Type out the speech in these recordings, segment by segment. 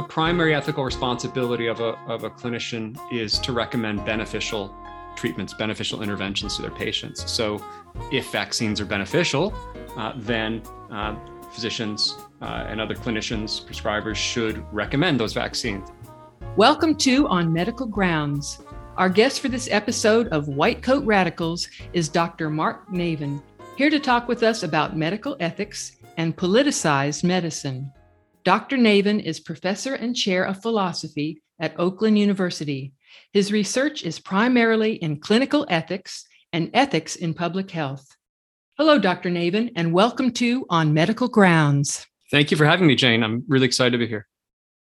the primary ethical responsibility of a, of a clinician is to recommend beneficial treatments, beneficial interventions to their patients. So, if vaccines are beneficial, uh, then uh, physicians uh, and other clinicians, prescribers should recommend those vaccines. Welcome to On Medical Grounds. Our guest for this episode of White Coat Radicals is Dr. Mark Navin, here to talk with us about medical ethics and politicized medicine. Dr. Navin is professor and chair of philosophy at Oakland University. His research is primarily in clinical ethics and ethics in public health. Hello, Dr. Navin, and welcome to On Medical Grounds. Thank you for having me, Jane. I'm really excited to be here.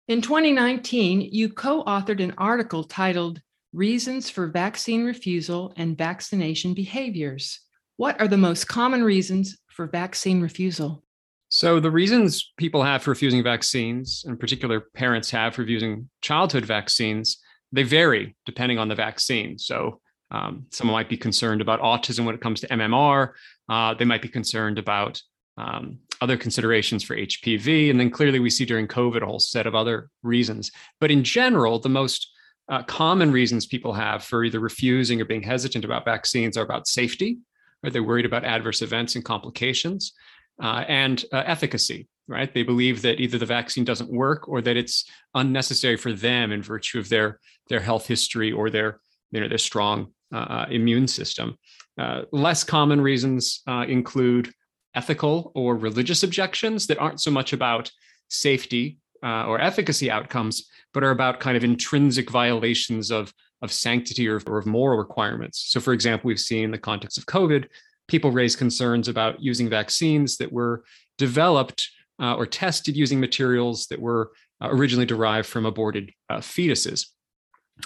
In 2019, you co authored an article titled Reasons for Vaccine Refusal and Vaccination Behaviors. What are the most common reasons for vaccine refusal? So, the reasons people have for refusing vaccines, in particular parents have for refusing childhood vaccines, they vary depending on the vaccine. So, um, someone might be concerned about autism when it comes to MMR. Uh, they might be concerned about um, other considerations for HPV. And then clearly, we see during COVID a whole set of other reasons. But in general, the most uh, common reasons people have for either refusing or being hesitant about vaccines are about safety, or they're worried about adverse events and complications uh, and uh, efficacy, right? They believe that either the vaccine doesn't work or that it's unnecessary for them in virtue of their their health history or their you know their strong uh, uh immune system. Uh, less common reasons uh, include ethical or religious objections that aren't so much about safety or efficacy outcomes, but are about kind of intrinsic violations of of sanctity or, or of moral requirements. So, for example, we've seen in the context of COVID people raise concerns about using vaccines that were developed uh, or tested using materials that were uh, originally derived from aborted uh, fetuses.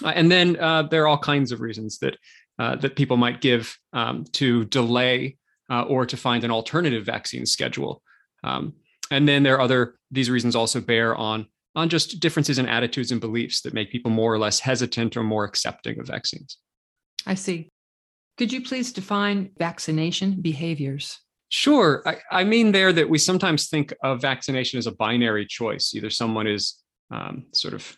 Uh, and then uh, there are all kinds of reasons that that people might give um, to delay or to find an alternative vaccine schedule. Um, and then there are other these reasons also bear on on just differences in attitudes and beliefs that make people more or less hesitant or more accepting of vaccines. I see. Could you please define vaccination behaviors? Sure. I, I, mean there that we sometimes think of vaccination as a binary choice. Either someone is um, sort of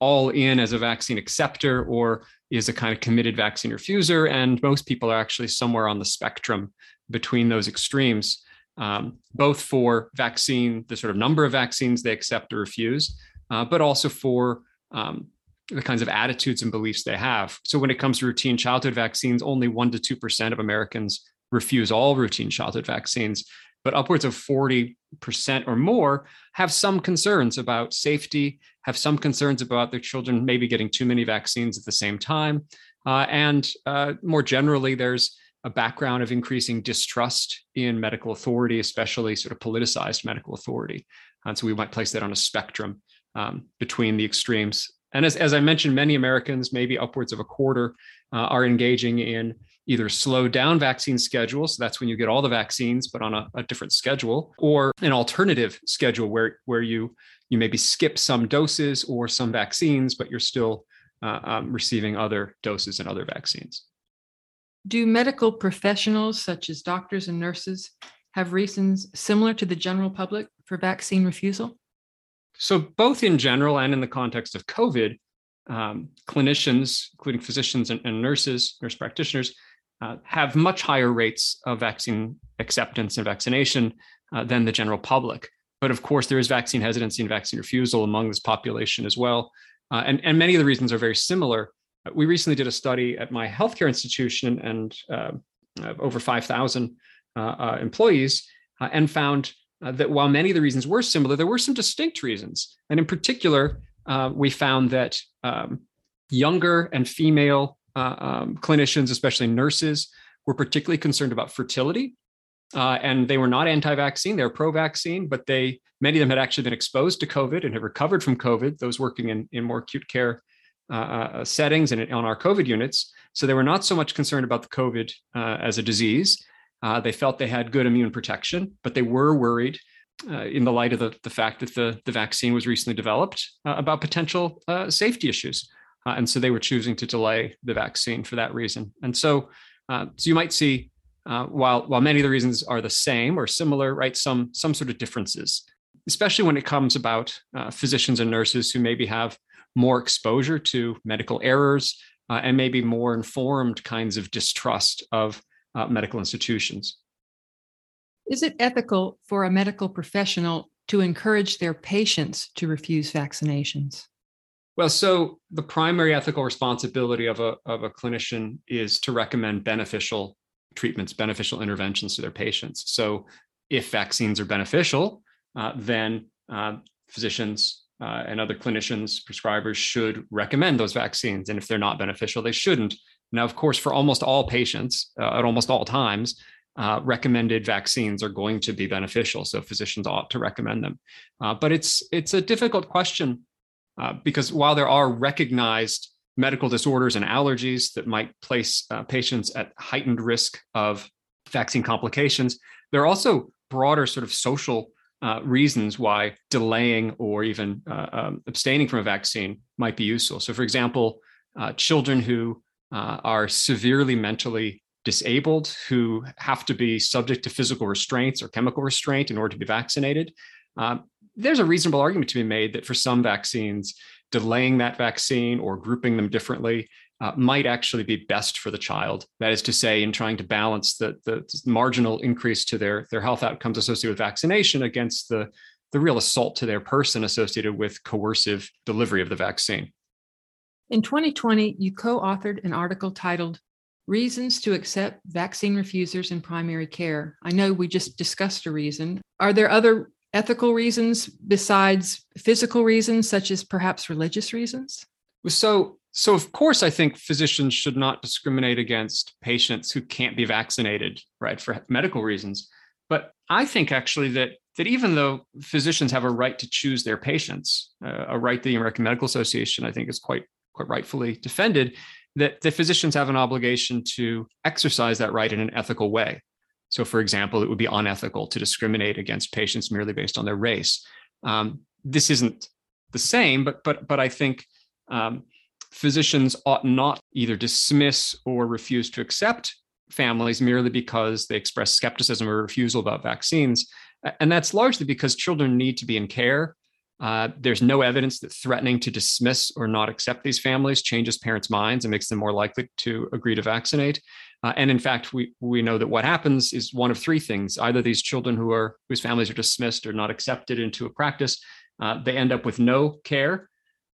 all in as a vaccine acceptor or is a kind of committed vaccine refuser. And most people are actually somewhere on the spectrum between those extremes, um, both for vaccine, the sort of number of vaccines they accept or refuse, uh, but also for um, the kinds of attitudes and beliefs they have. So when it comes to routine childhood vaccines, only 1 to 2% of Americans refuse all routine childhood vaccines, but upwards of 40% or more have some concerns about safety, have some concerns about their children maybe getting too many vaccines at the same time. Uh, and uh, more generally, there's a background of increasing distrust in medical authority, especially sort of politicized medical authority. And so we might place that on a spectrum um, between the extremes and as, as I mentioned, many Americans, maybe upwards of a quarter, uh, are engaging in either slow down vaccine schedules. So that's when you get all the vaccines, but on a, a different schedule, or an alternative schedule where, where you, you maybe skip some doses or some vaccines, but you're still uh, um, receiving other doses and other vaccines. Do medical professionals, such as doctors and nurses, have reasons similar to the general public for vaccine refusal? So, both in general and in the context of COVID, um, clinicians, including physicians and, and nurses, nurse practitioners, uh, have much higher rates of vaccine acceptance and vaccination uh, than the general public. But of course, there is vaccine hesitancy and vaccine refusal among this population as well. Uh, and, and many of the reasons are very similar. We recently did a study at my healthcare institution and uh, over 5,000 uh, uh, employees and found uh, that while many of the reasons were similar, there were some distinct reasons. And in particular, uh, we found that um, younger and female uh, um, clinicians, especially nurses, were particularly concerned about fertility. Uh, and they were not anti-vaccine; they were pro-vaccine, but they many of them had actually been exposed to COVID and had recovered from COVID. Those working in in more acute care uh, uh, settings and on our COVID units, so they were not so much concerned about the COVID as a disease, uh, they felt they had good immune protection, but they were worried uh, in the light of the, the fact that the, the vaccine was recently developed uh, about potential uh, safety issues. Uh, and so they were choosing to delay the vaccine for that reason. And so, uh, so you might see, while, while many of the reasons are the same or similar, right, some, some sort of differences. especially when it comes about physicians and nurses who maybe have more exposure to medical errors and maybe more informed kinds of distrust of uh, medical institutions. Is it ethical for a medical professional to encourage their patients to refuse vaccinations? Well, so the primary ethical responsibility of a, of a clinician is to recommend beneficial treatments, beneficial interventions to their patients. So if vaccines are beneficial, uh, then uh, physicians uh, and other clinicians, prescribers should recommend those vaccines. And if they're not beneficial, they shouldn't. Now, of course, for almost all patients uh, at almost all times, uh, recommended vaccines are going to be beneficial. So physicians ought to recommend them. Uh, but it's it's a difficult question because while there are recognized medical disorders and allergies that might place uh, patients at heightened risk of vaccine complications. There are also broader sort of social uh, reasons why delaying or even uh, um, abstaining from a vaccine might be useful. So, for example, uh, children who uh, are severely mentally disabled, who have to be subject to physical restraints or chemical restraint in order to be vaccinated, uh, there's a reasonable argument to be made that for some vaccines, delaying that vaccine or grouping them differently uh, might actually be best for the child. That is to say, in trying to balance the, the marginal increase to their, their health outcomes associated with vaccination against the, the real assault to their person associated with coercive delivery of the vaccine. In 2020, you co authored an article titled Reasons to Accept Vaccine Refusers in Primary Care. I know we just discussed a reason. Are there other ethical reasons besides physical reasons, such as perhaps religious reasons? So, so of course, I think physicians should not discriminate against patients who can't be vaccinated, right, for medical reasons. But I think actually that that even though physicians have a right to choose their patients, uh, a right the American Medical Association I think is quite quite rightfully defended, that the physicians have an obligation to exercise that right in an ethical way. So, for example, it would be unethical to discriminate against patients merely based on their race. Um, this isn't the same, but but but I think um, physicians ought not either dismiss or refuse to accept families merely because they express skepticism or refusal about vaccines, and that's largely because children need to be in care. Uh, there's no evidence that threatening to dismiss or not accept these families changes parents' minds and makes them more likely to agree to vaccinate. Uh, and in fact, we we know that what happens is one of three things: either these children who are whose families are dismissed or not accepted into a practice, uh, they end up with no care,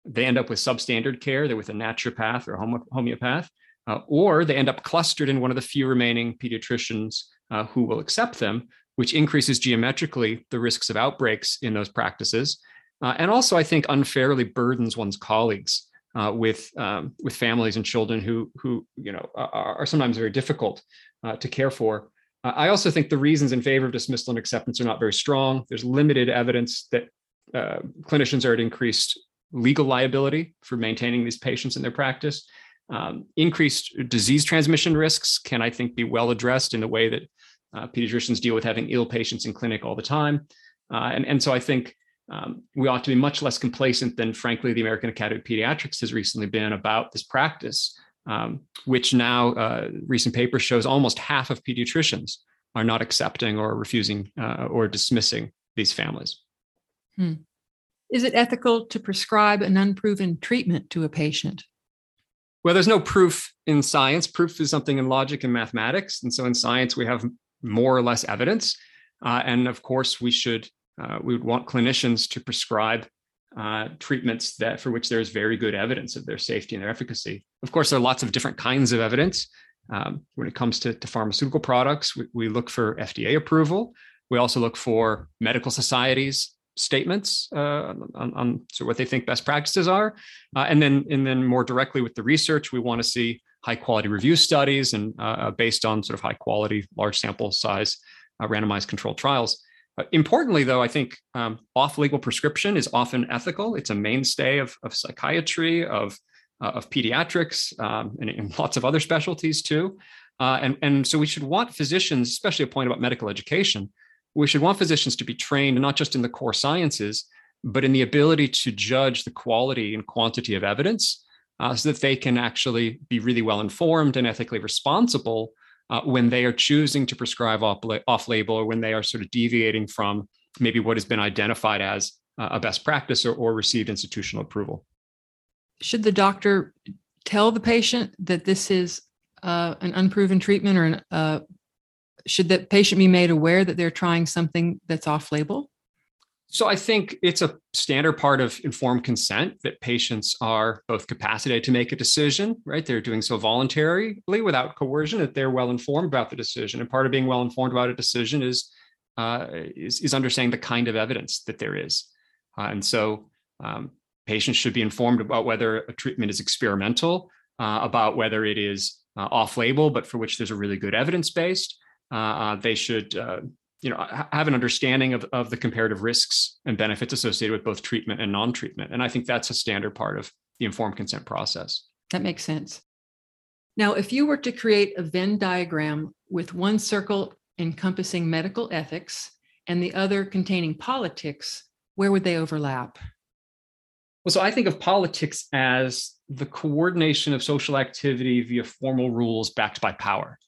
they end up with substandard care, they're with a naturopath or homeopath, uh, or they end up clustered in one of the few remaining pediatricians uh, who will accept them, which increases geometrically the risks of outbreaks in those practices, uh, and also I think unfairly burdens one's colleagues uh, with um, with families and children who who you know are, are sometimes very difficult uh, to care for. Uh, I also think the reasons in favor of dismissal and acceptance are not very strong. There's limited evidence that uh, clinicians are at increased legal liability for maintaining these patients in their practice. Um, increased disease transmission risks can, I think, be well addressed in the way that uh, pediatricians deal with having ill patients in clinic all the time. And, and so I think um, we ought to be much less complacent than, frankly, the American Academy of Pediatrics has recently been about this practice, um, which now uh, recent paper shows almost half of pediatricians are not accepting or refusing uh, or dismissing these families. Hmm. Is it ethical to prescribe an unproven treatment to a patient? Well, there's no proof in science. Proof is something in logic and mathematics. And so in science, we have more or less evidence. Uh, and of course, we should uh, we would want clinicians to prescribe uh, treatments that for which there is very good evidence of their safety and their efficacy. Of course, there are lots of different kinds of evidence. Um, when it comes to, to pharmaceutical products, we, we, look for FDA approval. We also look for medical societies statements uh, on, on of what they think best practices are, uh, and then and then more directly with the research, we want to see high quality review studies and uh, based on sort of high quality, large sample size, uh, randomized controlled trials. Uh, importantly, though, I think um, off label prescription is often ethical. It's a mainstay of, of psychiatry, of uh, of pediatrics, um, and, lots of other specialties too. Uh, and and so we should want physicians, especially a point about medical education. We should want physicians to be trained not just in the core sciences, but in the ability to judge the quality and quantity of evidence, uh, so that they can actually be really well informed and ethically responsible uh, when they are choosing to prescribe off, label or when they are sort of deviating from maybe what has been identified as a best practice or, or received institutional approval. Should the doctor tell the patient that this is uh, an unproven treatment or an, uh, should the patient be made aware that they're trying something that's off label? So I think it's a standard part of informed consent that patients are both capacitated to make a decision, right? They're doing so voluntarily without coercion, that they're well informed about the decision. And part of being well informed about a decision is uh, is, is, understanding the kind of evidence that there is. Uh, and so um, patients should be informed about whether a treatment is experimental, uh, about whether it is uh, off-label, but for which there's a really good evidence based. Uh, uh, they should you know have an understanding of, of the comparative risks and benefits associated with both treatment and non-treatment. And i think that's a standard part of the informed consent process. That makes sense. Now if you were to create a venn diagram with one circle encompassing medical ethics and the other containing politics where would they overlap? Well so i think of politics as the coordination of social activity via formal rules backed by power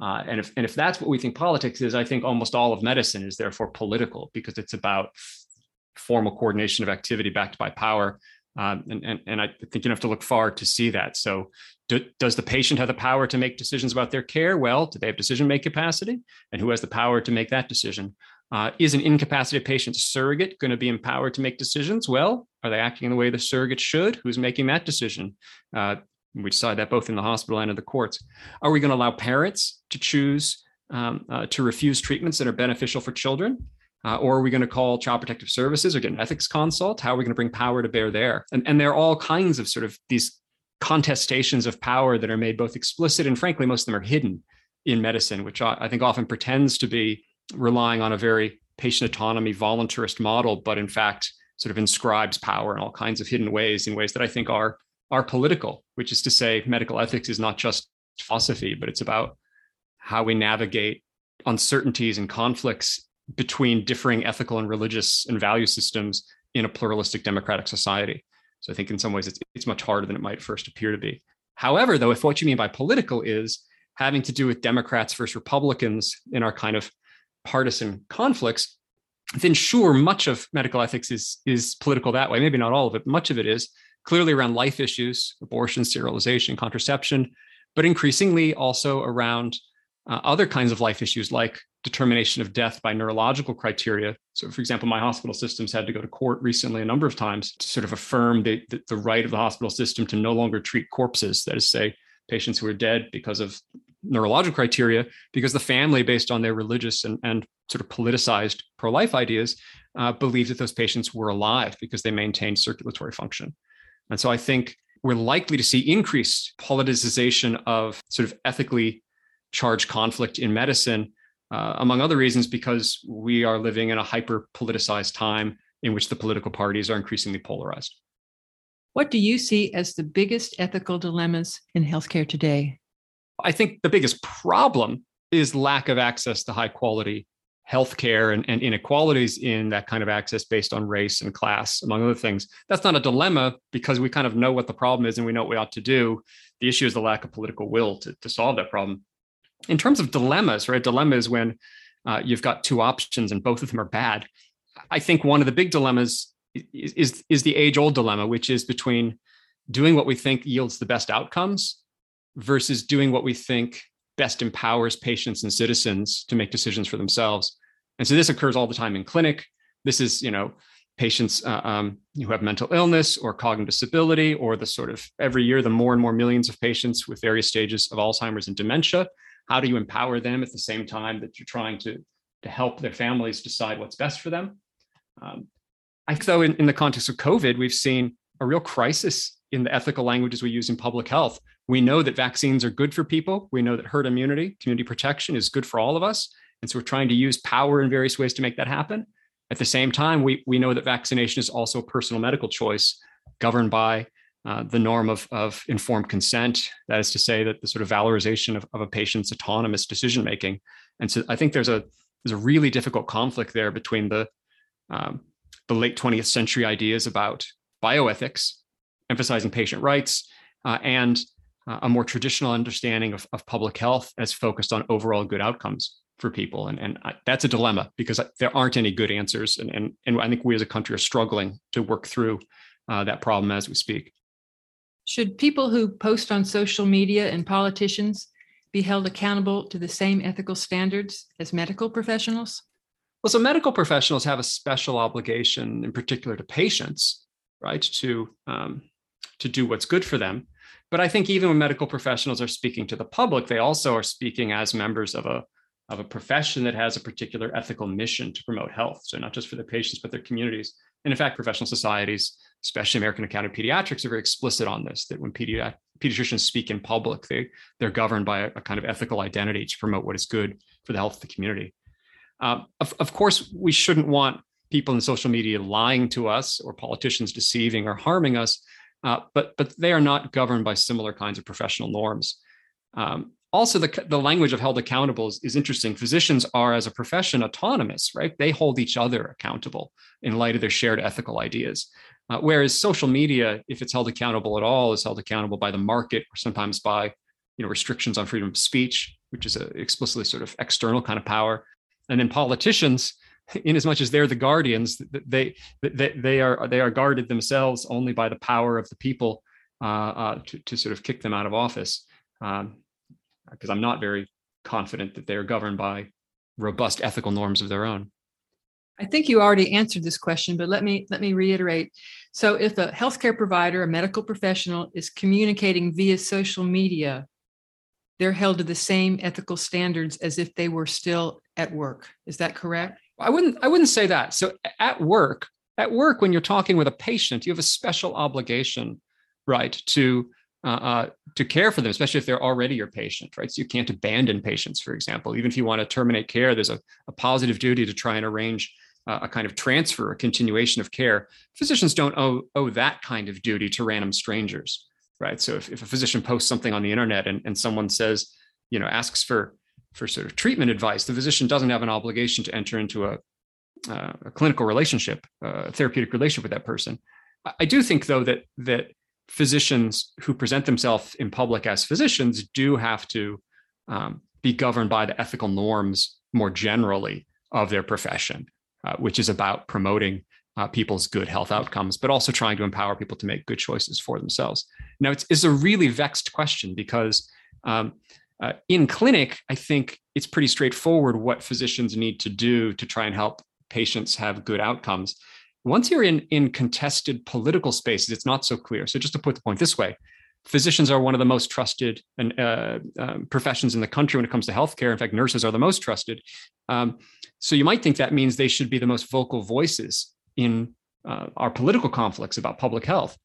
uh, and if and if that's what we think politics is, I think almost all of medicine is therefore political because it's about formal coordination of activity backed by power. Um, and, and, and I think you have to look far to see that. So, do, does the patient have the power to make decisions about their care? Well, do they have decision making capacity? And who has the power to make that decision? Uh, is an incapacitated patient surrogate going to be empowered to make decisions? Well, are they acting in the way the surrogate should? Who's making that decision? Uh, we decide that both in the hospital and in the courts. Are we going to allow parents to choose um, uh, to refuse treatments that are beneficial for children? Uh, or are we going to call child protective services or get an ethics consult? How are we going to bring power to bear there? And, and there are all kinds of sort of these contestations of power that are made both explicit and frankly, most of them are hidden in medicine, which I think often pretends to be relying on a very patient autonomy voluntarist model, but in fact, sort of inscribes power in all kinds of hidden ways, in ways that I think are are political, which is to say, medical ethics is not just philosophy, but it's about how we navigate uncertainties and conflicts between differing ethical and religious and value systems in a pluralistic democratic society. So I think in some ways it's, it's much harder than it might first appear to be. However, though, if what you mean by political is having to do with Democrats versus Republicans in our kind of partisan conflicts, then sure, much of medical ethics is, is political that way. Maybe not all of it, much of it is clearly around life issues, abortion, sterilization, contraception, but increasingly also around uh, other kinds of life issues like determination of death by neurological criteria. So, for example, my hospital systems had to go to court recently a number of times to sort of affirm the, the, the right of the hospital system to no longer treat corpses, that is, say, patients who are dead because of neurological criteria, because the family, based on their religious and, and sort of politicized pro life ideas, uh, believed that those patients were alive because they maintained circulatory function. And so I think we're likely to see increased politicization of sort of ethically charged conflict in medicine, uh, among other reasons, because we are living in a hyper politicized time in which the political parties are increasingly polarized. What do you see as the biggest ethical dilemmas in healthcare today? I think the biggest problem is lack of access to high quality healthcare and, and inequalities in that kind of access based on race and class, among other things. That's not a dilemma because we kind of know what the problem is and we know what we ought to do. The issue is the lack of political will to, to solve that problem. In terms of dilemmas, right? Dilemma is when uh, you've got two options and both of them are bad. I think one of the big dilemmas is, is, is the age old dilemma, which is between doing what we think yields the best outcomes versus doing what we think best empowers patients and citizens to make decisions for themselves. And so this occurs all the time in clinic. This is, you know, patients uh, um, who have mental illness or cognitive disability, or the sort of every year, the more and more millions of patients with various stages of Alzheimer's and dementia. How do you empower them at the same time that you're trying to, to help their families decide what's best for them? Um, I think, though, in, in the context of COVID, we've seen a real crisis in the ethical languages we use in public health, we know that vaccines are good for people. We know that herd immunity, community protection is good for all of us. And so we're trying to use power in various ways to make that happen. At the same time, we, we know that vaccination is also a personal medical choice governed by uh, the norm of, of informed consent. That is to say, that the sort of valorization of, of a patient's autonomous decision making. And so I think there's a there's a really difficult conflict there between the um, the late 20th century ideas about bioethics, emphasizing patient rights, uh, and a more traditional understanding of, of public health as focused on overall good outcomes. for people. And, and I, that's a dilemma because there aren't any good answers. And, and, and I think we as a country are struggling to work through uh, that problem as we speak. Should people who post on social media and politicians be held accountable to the same ethical standards as medical professionals? Well, so medical professionals have a special obligation, in particular to patients, right, to um, to do what's good for them. But I think even when medical professionals are speaking to the public, they also are speaking as members of a of a profession that has a particular ethical mission to promote health. So not just for their patients, but their communities. And in fact, professional societies, especially American Academy of Pediatrics, are very explicit on this, that when pedi- pediatricians speak in public, they, they're governed by a, a, kind of ethical identity to promote what is good for the health of the community. Uh, of, of course, we shouldn't want people in social media lying to us or politicians deceiving or harming us, uh, but, but they are not governed by similar kinds of professional norms. Um, also the, the language of held accountable is, is, interesting. Physicians are as a profession autonomous right? They hold each other accountable in light of their shared ethical ideas. Uh, whereas social media if it's held accountable at all is held accountable by the market or sometimes by you know restrictions on freedom of speech which is an explicitly sort of external kind of power. And then politicians in as much as they're the guardians they, they they are they are guarded themselves only by the power of the people uh, uh, to, to sort of kick them out of office um, because I'm not very confident that they are governed by robust ethical norms of their own. I think you already answered this question, but let me let me reiterate. So if a healthcare provider, a medical professional is communicating via social media, they're held to the same ethical standards as if they were still at work. Is that correct? I wouldn't I wouldn't say that. So at work, at work when you're talking with a patient, you have a special obligation, right, to uh, uh, to care for them, especially if they're already your patient, right? So you can't abandon patients, for example. Even if you want to terminate care, there's a, a positive duty to try and arrange uh, a kind of transfer, a continuation of care. Physicians don't owe, owe that kind of duty to random strangers, right? So if, if a physician posts something on the internet and, and someone says, you know, asks for for sort of treatment advice, the physician doesn't have an obligation to enter into a, uh, a clinical relationship, uh, a therapeutic relationship with that person. I do think, though, that that physicians who present themselves in public as physicians do have to um, be governed by the ethical norms more generally of their profession, uh, which is about promoting uh, people's good health outcomes, but also trying to empower people to make good choices for themselves. Now, it's, it's a really vexed question because um, uh, in clinic, I think it's pretty straightforward what physicians need to do to try and help patients have good outcomes. Once you're in, in contested political spaces, it's not so clear. So, just to put the point this way, physicians are one of the most trusted and uh, um, professions in the country when it comes to healthcare. In fact, nurses are the most trusted. Um, so you might think that means they should be the most vocal voices in uh, our political conflicts about public health.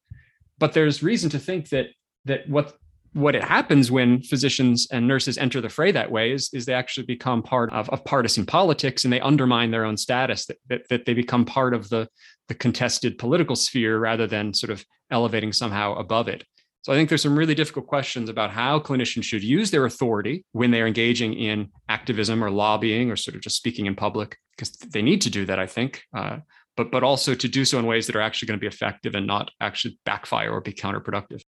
But there's reason to think that that what what it happens when physicians and nurses enter the fray that way is, is they actually become part of, of partisan politics and they undermine their own status, that, that, that they become part of the, the contested political sphere rather than sort of elevating somehow above it. So I think there's some really difficult questions about how clinicians should use their authority when they're engaging in activism or lobbying or sort of just speaking in public, because they need to do that, I think. Uh, but but also to do so in ways that are actually going to be effective and not actually backfire or be counterproductive.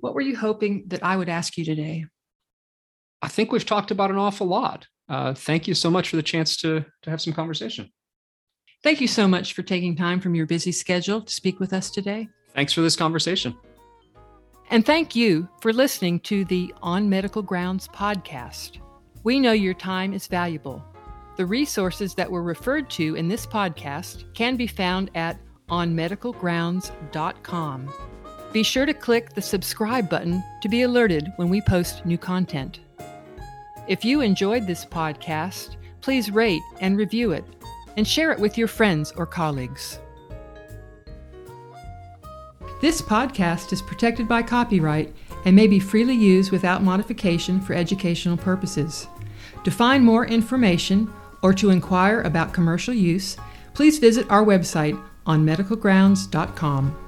What were you hoping that I would ask you today? I think we've talked about an awful lot. Uh, thank you so much for the chance to, to have some conversation. Thank you so much for taking time from your busy schedule to speak with us today. Thanks for this conversation. And thank you for listening to the On Medical Grounds podcast. We know your time is valuable. The resources that were referred to in this podcast can be found at onmedicalgrounds.com. Be sure to click the subscribe button to be alerted when we post new content. If you enjoyed this podcast, please rate and review it and share it with your friends or colleagues. This podcast is protected by copyright and may be freely used without modification for educational purposes. To find more information or to inquire about commercial use, please visit our website onmedicalgrounds.com.